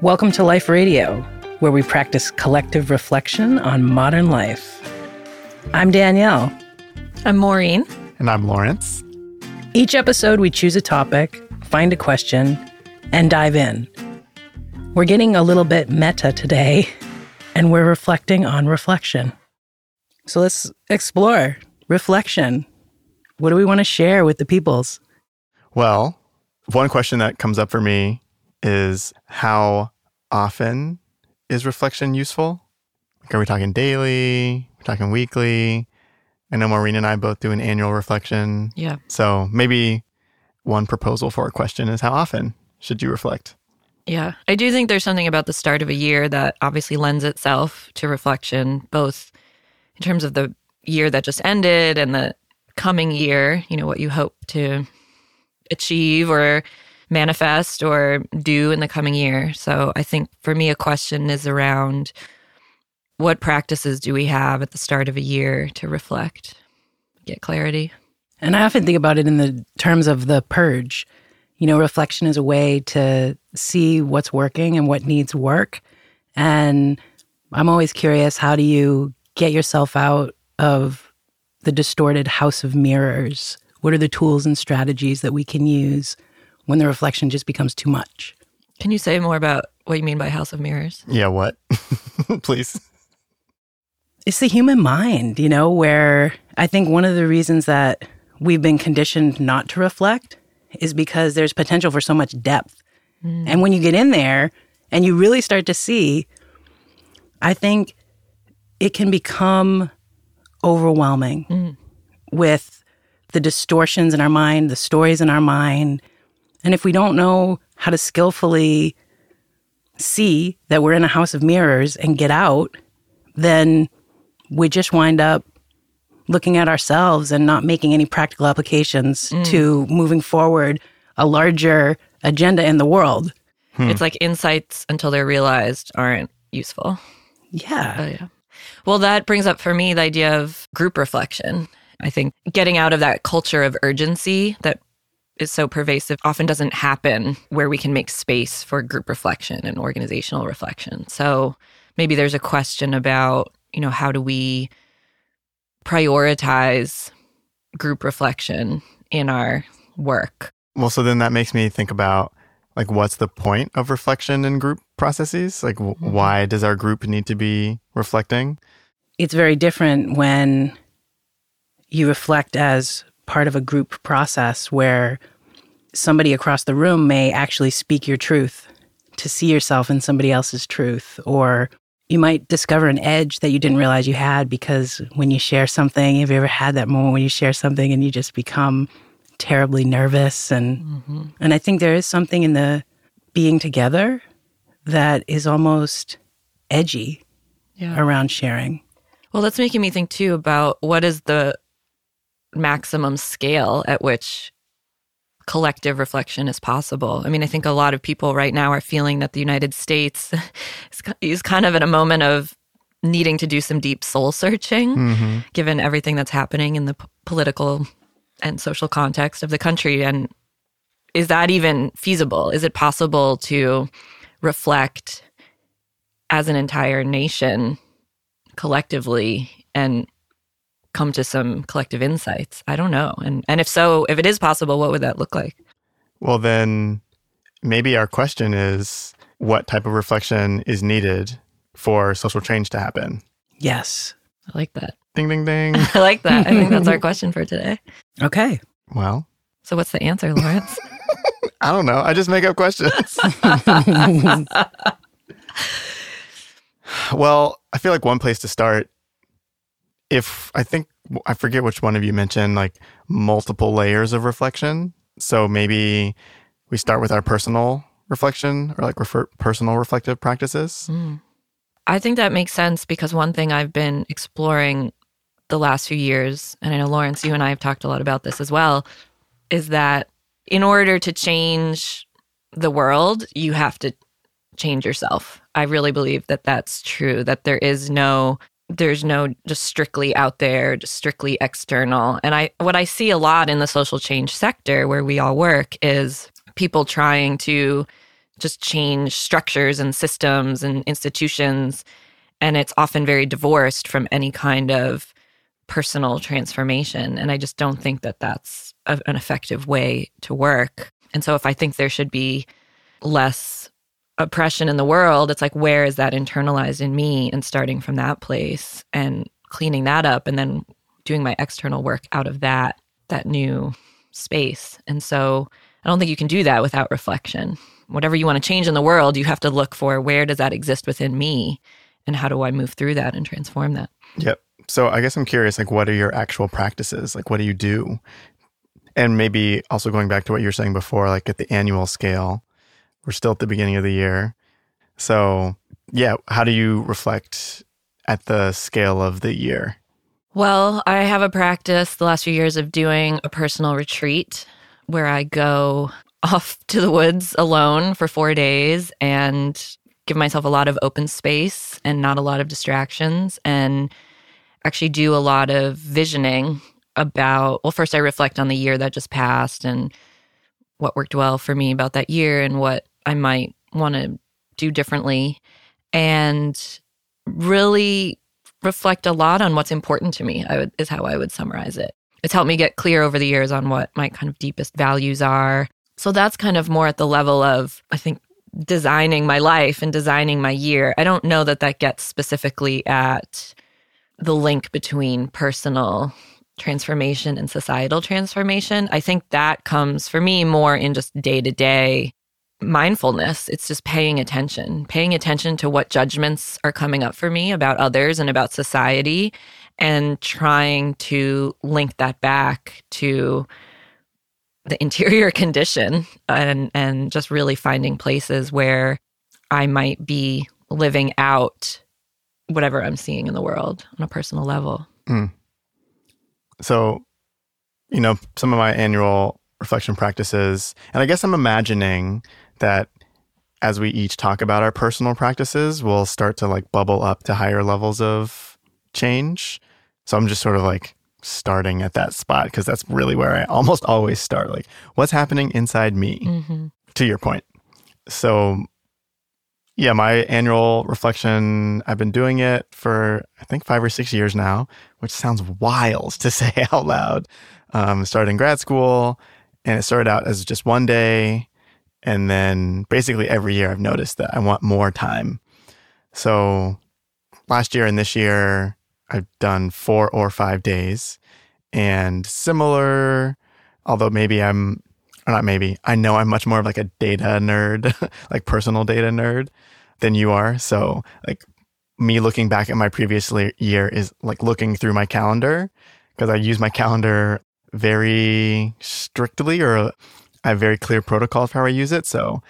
Welcome to Life Radio, where we practice collective reflection on modern life. I'm Danielle. I'm Maureen. And I'm Lawrence. Each episode, we choose a topic, find a question, and dive in. We're getting a little bit meta today, and we're reflecting on reflection. So let's explore reflection. What do we want to share with the peoples? Well, one question that comes up for me is how often is reflection useful? Like, are we talking daily? Are we talking weekly? I know Maureen and I both do an annual reflection. Yeah. So maybe one proposal for a question is how often should you reflect? Yeah. I do think there's something about the start of a year that obviously lends itself to reflection, both in terms of the year that just ended and the coming year, you know, what you hope to achieve or manifest or do in the coming year. So I think for me, a question is around what practices do we have at the start of a year to reflect, get clarity? And I often think about it in the terms of the purge. You know, reflection is a way to see what's working and what needs work. And I'm always curious how do you get yourself out of the distorted house of mirrors? What are the tools and strategies that we can use when the reflection just becomes too much? Can you say more about what you mean by house of mirrors? Yeah, what? Please. It's the human mind, you know, where I think one of the reasons that we've been conditioned not to reflect is because there's potential for so much depth. Mm. And when you get in there and you really start to see, I think it can become overwhelming mm. with the distortions in our mind, the stories in our mind. And if we don't know how to skillfully see that we're in a house of mirrors and get out, then we just wind up looking at ourselves and not making any practical applications mm. to moving forward a larger agenda in the world. Hmm. It's like insights until they're realized aren't useful. Yeah. Oh, yeah. Well, that brings up for me the idea of group reflection. I think getting out of that culture of urgency that is so pervasive often doesn't happen where we can make space for group reflection and organizational reflection. So maybe there's a question about, you know, how do we prioritize group reflection in our work? Well, so then that makes me think about like what's the point of reflection in group processes? Like w- mm-hmm. why does our group need to be reflecting? It's very different when you reflect as part of a group process where somebody across the room may actually speak your truth to see yourself in somebody else's truth or you might discover an edge that you didn't realize you had because when you share something have you ever had that moment when you share something and you just become terribly nervous and mm-hmm. and I think there is something in the being together that is almost edgy yeah. around sharing. Well, that's making me think too about what is the maximum scale at which collective reflection is possible. I mean, I think a lot of people right now are feeling that the United States is kind of in a moment of needing to do some deep soul searching, mm-hmm. given everything that's happening in the p- political and social context of the country. And is that even feasible? Is it possible to reflect as an entire nation collectively and come to some collective insights? I don't know. And and if so, if it is possible, what would that look like? Well, then maybe our question is what type of reflection is needed for social change to happen? Yes. I like that. Ding, ding, ding. I like that. I think that's our question for today. Okay. Well, so what's the answer, Lawrence? I don't know. I just make up questions. well, I feel like one place to start, if I think, I forget which one of you mentioned like multiple layers of reflection. So maybe we start with our personal reflection or like refer, personal reflective practices. Mm. I think that makes sense because one thing I've been exploring the last few years, and I know Lawrence, you and I have talked a lot about this as well, is that in order to change the world, you have to change yourself. I really believe that that's true, that there is no there's no just strictly out there, just strictly external. And I what I see a lot in the social change sector where we all work is people trying to just change structures and systems and institutions. And it's often very divorced from any kind of personal transformation. And I just don't think that that's a, an effective way to work. And so if I think there should be less oppression in the world, it's like, where is that internalized in me? And starting from that place and cleaning that up and then doing my external work out of that, that new space. And so I don't think you can do that without reflection. Whatever you want to change in the world, you have to look for where does that exist within me and how do I move through that and transform that? Yep. So I guess I'm curious, like, what are your actual practices? Like, what do you do? And maybe also going back to what you were saying before, like at the annual scale, we're still at the beginning of the year. So, yeah, how do you reflect at the scale of the year? Well, I have a practice the last few years of doing a personal retreat where I go off to the woods alone for four days and give myself a lot of open space and not a lot of distractions and actually do a lot of visioning about well first I reflect on the year that just passed and what worked well for me about that year and what I might want to do differently and really reflect a lot on what's important to me would, is how I would summarize it. It's helped me get clear over the years on what my kind of deepest values are. So that's kind of more at the level of I think designing my life and designing my year. I don't know that that gets specifically at the link between personal transformation and societal transformation. I think that comes for me more in just day to day mindfulness. It's just paying attention, paying attention to what judgments are coming up for me about others and about society, and trying to link that back to the interior condition and and just really finding places where I might be living out whatever I'm seeing in the world on a personal level. Mm. So, you know, some of my annual reflection practices, and I guess I'm imagining that as we each talk about our personal practices, we'll start to like bubble up to higher levels of change. So I'm just sort of like starting at that spot because that's really where I almost always start. Like, what's happening inside me? Mm-hmm. To your point. So, yeah, my annual reflection, I've been doing it for I think five or six years now, which sounds wild to say out loud. Um, started in grad school, and it started out as just one day. And then basically every year I've noticed that I want more time. So last year and this year, I've done four or five days and similar, although maybe I'm, or not maybe, I know I'm much more of like a data nerd, like personal data nerd than you are. So like me looking back at my previous year is like looking through my calendar because I use my calendar very strictly or I have very clear protocol for how I use it. So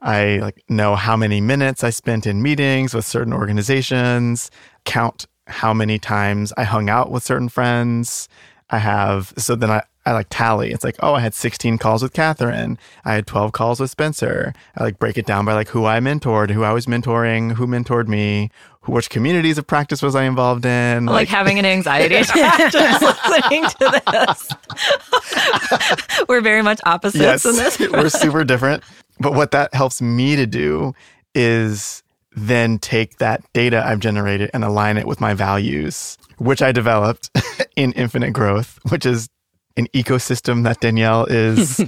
I like know how many minutes I spent in meetings with certain organizations, count how many times I hung out with certain friends. I have, so then I, I like tally. It's like, oh, I had 16 calls with Catherine. I had 12 calls with Spencer. I like break it down by like who I mentored, who I was mentoring, who mentored me, which communities of practice was I involved in. Like, like having an anxiety attack just listening to this. We're very much opposites yes, in this. we're super different. But what that helps me to do is then take that data I've generated and align it with my values, which I developed in Infinite Growth, which is an ecosystem that Danielle is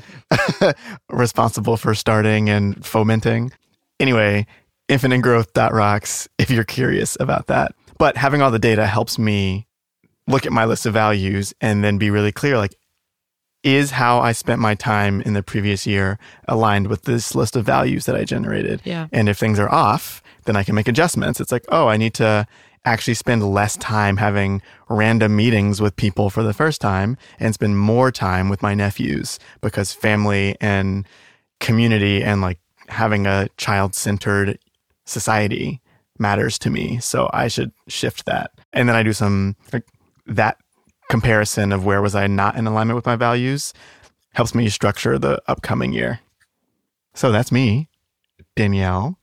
responsible for starting and fomenting. Anyway, Infinite Growth rocks if you're curious about that. But having all the data helps me look at my list of values and then be really clear like, is how I spent my time in the previous year aligned with this list of values that I generated? Yeah. And if things are off, then I can make adjustments. It's like, oh, I need to actually spend less time having random meetings with people for the first time and spend more time with my nephews because family and community and like having a child centered society matters to me. So I should shift that. And then I do some like that comparison of where was I not in alignment with my values helps me structure the upcoming year. So that's me, Danielle.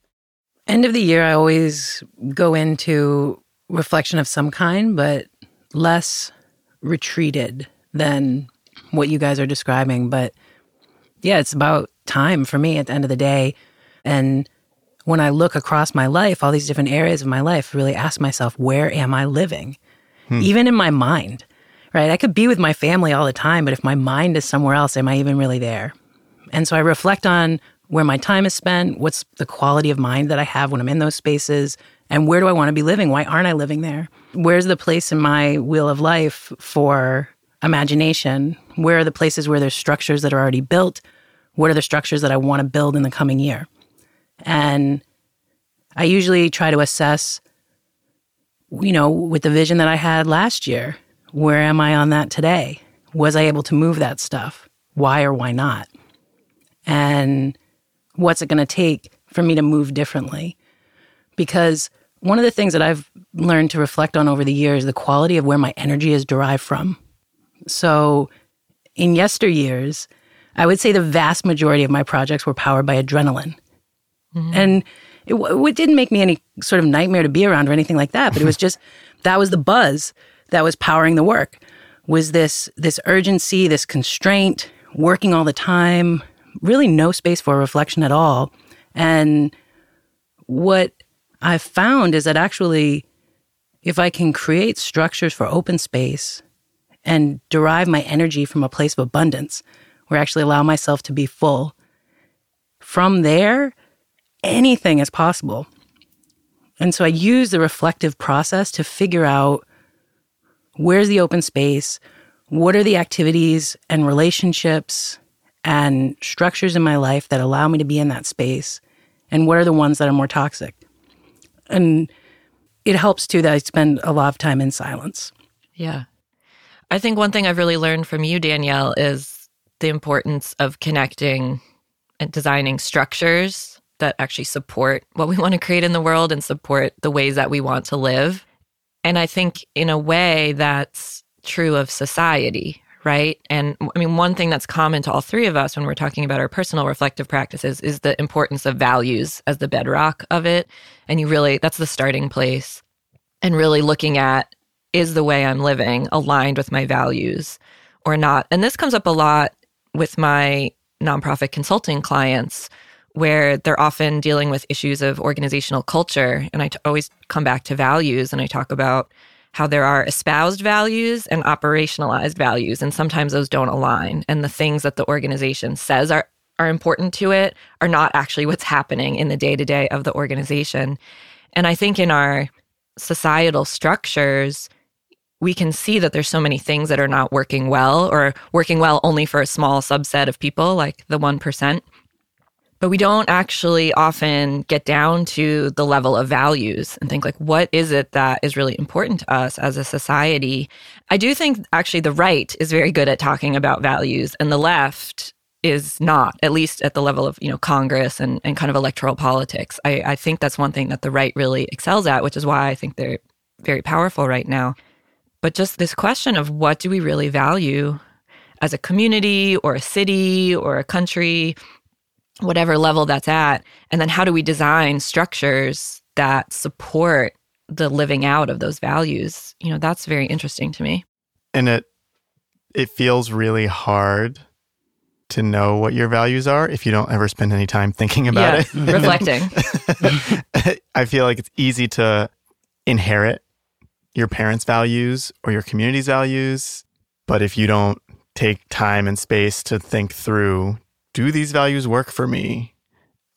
End of the year, I always go into reflection of some kind, but less retreated than what you guys are describing. But yeah, it's about time for me at the end of the day. And when I look across my life, all these different areas of my life, really ask myself, where am I living? Hmm. Even in my mind, right? I could be with my family all the time, but if my mind is somewhere else, am I even really there? And so I reflect on where my time is spent, what's the quality of mind that I have when I'm in those spaces, and where do I want to be living? Why aren't I living there? Where's the place in my wheel of life for imagination? Where are the places where there's structures that are already built? What are the structures that I want to build in the coming year? And I usually try to assess, you know, with the vision that I had last year, where am I on that today? Was I able to move that stuff? Why or why not? And what's it going to take for me to move differently? Because one of the things that I've learned to reflect on over the years, the quality of where my energy is derived from. So in yesteryears, I would say the vast majority of my projects were powered by adrenaline. Mm-hmm. And it, it, didn't make me any sort of nightmare to be around or anything like that, but it was just that was the buzz that was powering the work. Was this this urgency, this constraint, working all the time, really no space for reflection at all. And what I've found is that actually if I can create structures for open space and derive my energy from a place of abundance, where I actually allow myself to be full, from there, anything is possible. And so I use the reflective process to figure out where's the open space, what are the activities and relationships and structures in my life that allow me to be in that space, and what are the ones that are more toxic. And it helps too that I spend a lot of time in silence. Yeah. I think one thing I've really learned from you, Danielle, is the importance of connecting and designing structures that actually support what we want to create in the world and support the ways that we want to live. And I think in a way that's true of society, right? And I mean, one thing that's common to all three of us when we're talking about our personal reflective practices is the importance of values as the bedrock of it. And you really, that's the starting place. And really looking at is the way I'm living aligned with my values or not? And this comes up a lot with my nonprofit consulting clients where they're often dealing with issues of organizational culture. And I t- always come back to values and I talk about how there are espoused values and operationalized values. And sometimes those don't align. And the things that the organization says are, are important to it are not actually what's happening in the day to day of the organization. And I think in our societal structures, we can see that there's so many things that are not working well or working well only for a small subset of people, like the 1%. But we don't actually often get down to the level of values and think, like, what is it that is really important to us as a society? I do think actually the right is very good at talking about values, and the left is not, at least at the level of, you know, Congress and, and kind of electoral politics. I, I think that's one thing that the right really excels at, which is why I think they're very powerful right now. But just this question of what do we really value as a community or a city or a country, whatever level that's at, and then how do we design structures that support the living out of those values? You know, that's very interesting to me. And it it feels really hard to know what your values are if you don't ever spend any time thinking about yeah, it. reflecting. I feel like it's easy to inherit your parents' values or your community's values. But if you don't take time and space to think through, do these values work for me?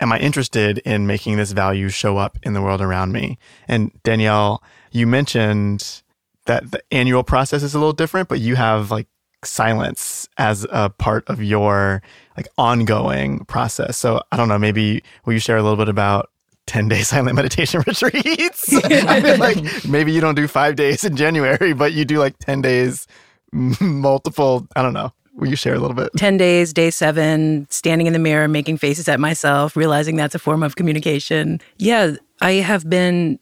Am I interested in making this value show up in the world around me? And Danielle, you mentioned that the annual process is a little different, but you have like silence as a part of your like ongoing process. So I don't know, maybe will you share a little bit about 10 day silent meditation retreats. I feel like maybe you don't do five days in January, but you do like 10 days, multiple, I don't know. Will you share a little bit? 10 days, day seven, standing in the mirror, making faces at myself, realizing that's a form of communication. Yeah, I have been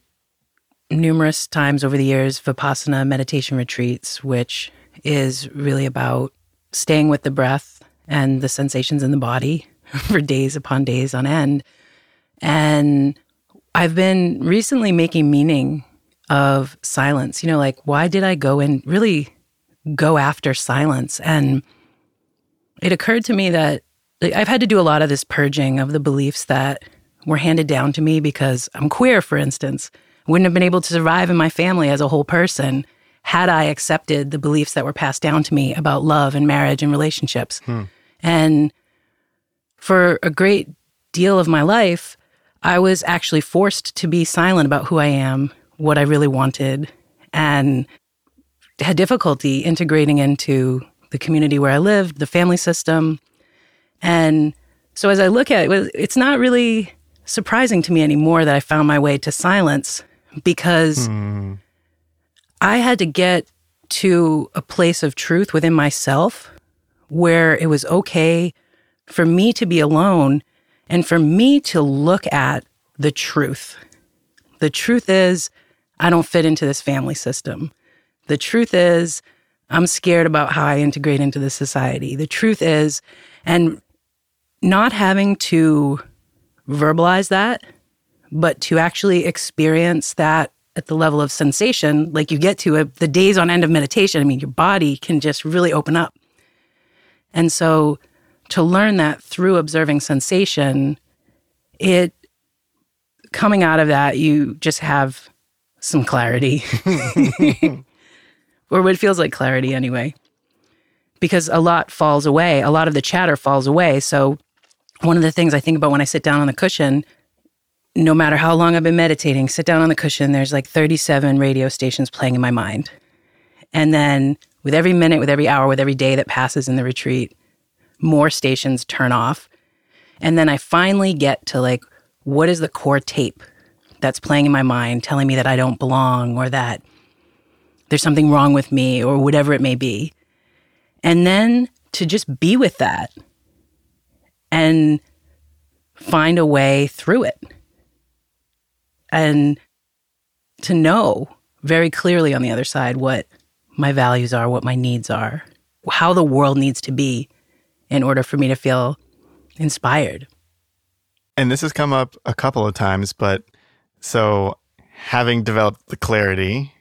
numerous times over the years Vipassana meditation retreats, which is really about staying with the breath and the sensations in the body for days upon days on end. And I've been recently making meaning of silence. You know, like, why did I go and really go after silence? And it occurred to me that like, I've had to do a lot of this purging of the beliefs that were handed down to me because I'm queer, for instance. wouldn't have been able to survive in my family as a whole person had I accepted the beliefs that were passed down to me about love and marriage and relationships. Hmm. And for a great deal of my life, I was actually forced to be silent about who I am, what I really wanted, and had difficulty integrating into the community where I lived, the family system. And so as I look at it, it's not really surprising to me anymore that I found my way to silence because mm. I had to get to a place of truth within myself where it was okay for me to be alone and for me to look at the truth. The truth is, I don't fit into this family system. The truth is, I'm scared about how I integrate into the society. The truth is, and not having to verbalize that, but to actually experience that at the level of sensation, like you get to a, the days on end of meditation, I mean, your body can just really open up. And so to learn that through observing sensation, it coming out of that, you just have some clarity. or what feels like clarity anyway. Because a lot falls away, a lot of the chatter falls away. So, one of the things I think about when I sit down on the cushion, no matter how long I've been meditating, sit down on the cushion, there's like 37 radio stations playing in my mind. And then with every minute, with every hour, with every day that passes in the retreat, more stations turn off. And then I finally get to like, what is the core tape that's playing in my mind telling me that I don't belong or that there's something wrong with me or whatever it may be. And then to just be with that and find a way through it. And to know very clearly on the other side what my values are, what my needs are, how the world needs to be in order for me to feel inspired. And this has come up a couple of times, but so having developed the clarity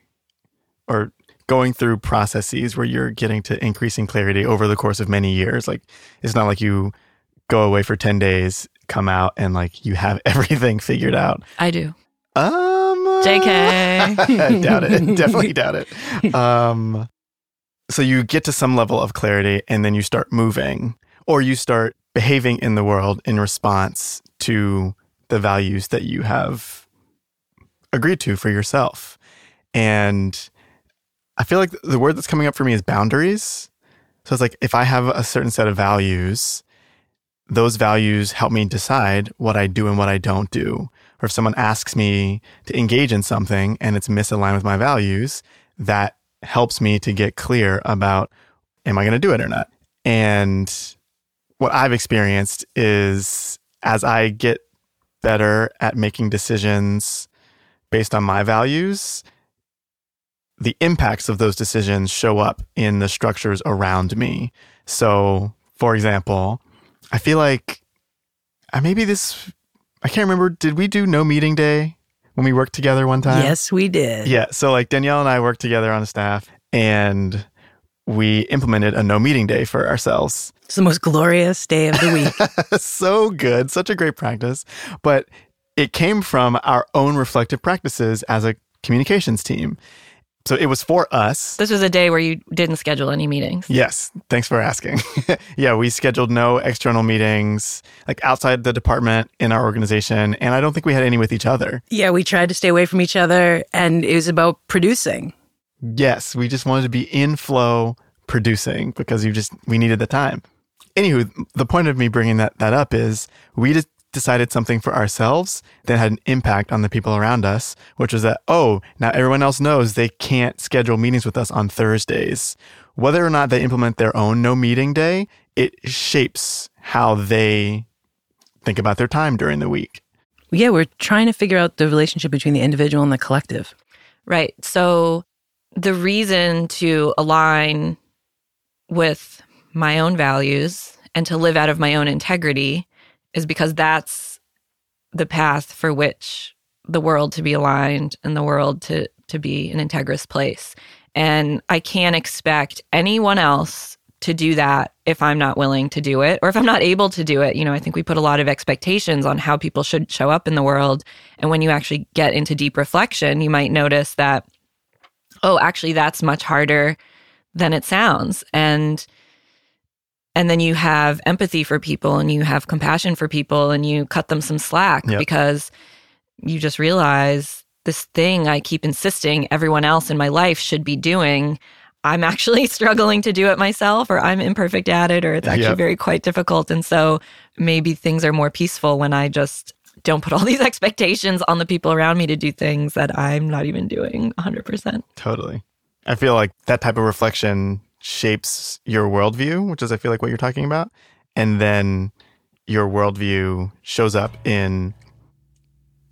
or going through processes where you're getting to increasing clarity over the course of many years. Like it's not like you go away for 10 days, come out and like you have everything figured out. I do. Um JK. doubt it. Definitely doubt it. Um so you get to some level of clarity and then you start moving or you start behaving in the world in response to the values that you have agreed to for yourself. And I feel like the word that's coming up for me is boundaries. So it's like if I have a certain set of values, those values help me decide what I do and what I don't do. Or if someone asks me to engage in something and it's misaligned with my values, that helps me to get clear about am I going to do it or not? And what I've experienced is as I get better at making decisions based on my values, the impacts of those decisions show up in the structures around me. So, for example, I feel like I uh, maybe this I can't remember did we do no meeting day when we worked together one time? Yes, we did. Yeah, so like Danielle and I worked together on a staff and we implemented a no meeting day for ourselves. It's the most glorious day of the week. so good, such a great practice, but it came from our own reflective practices as a communications team. So it was for us. This was a day where you didn't schedule any meetings. Yes. Thanks for asking. yeah, we scheduled no external meetings like outside the department in our organization. And I don't think we had any with each other. Yeah, we tried to stay away from each other and it was about producing. Yes, we just wanted to be in flow producing because you just, we needed the time. Anywho, the point of me bringing that, that up is we just decided something for ourselves that had an impact on the people around us, which was that, oh, now everyone else knows they can't schedule meetings with us on Thursdays. Whether or not they implement their own no meeting day, it shapes how they think about their time during the week. Yeah, we're trying to figure out the relationship between the individual and the collective. Right. So the reason to align with my own values and to live out of my own integrity is because that's the path for which the world to be aligned and the world to to be an integrous place. And I can't expect anyone else to do that if I'm not willing to do it or if I'm not able to do it. You know, I think we put a lot of expectations on how people should show up in the world. And when you actually get into deep reflection, you might notice that, oh, actually, that's much harder than it sounds. And and then you have empathy for people and you have compassion for people and you cut them some slack Yep. because you just realize this thing I keep insisting everyone else in my life should be doing. I'm actually struggling to do it myself, or I'm imperfect at it, or it's actually Yep. very quite difficult. And so maybe things are more peaceful when I just don't put all these expectations on the people around me to do things that I'm not even doing 100%. Totally. I feel like that type of reflection shapes your worldview, which is, I feel like, what you're talking about. And then your worldview shows up in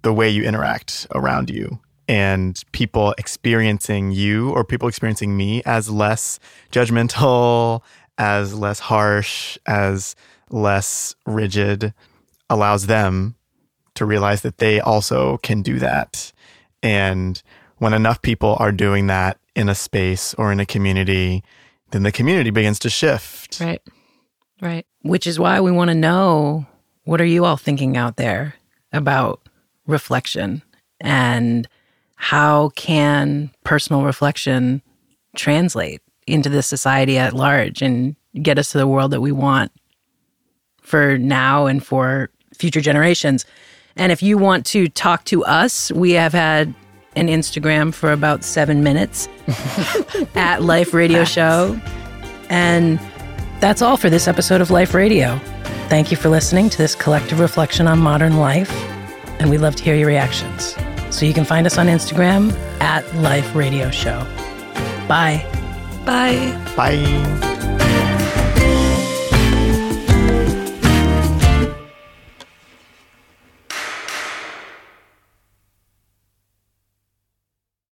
the way you interact around you and people experiencing you or people experiencing me as less judgmental, as less harsh, as less rigid allows them to realize that they also can do that. And when enough people are doing that in a space or in a community, then the community begins to shift. Right. Right. Which is why we want to know what are you all thinking out there about reflection and how can personal reflection translate into the society at large and get us to the world that we want for now and for future generations. And if you want to talk to us, we have had an Instagram for about seven minutes at Life Radio Show. And that's all for this episode of Life Radio. Thank you for listening to this collective reflection on modern life, and we'd love to hear your reactions. So you can find us on Instagram at Life Radio Show. Bye. Bye. Bye.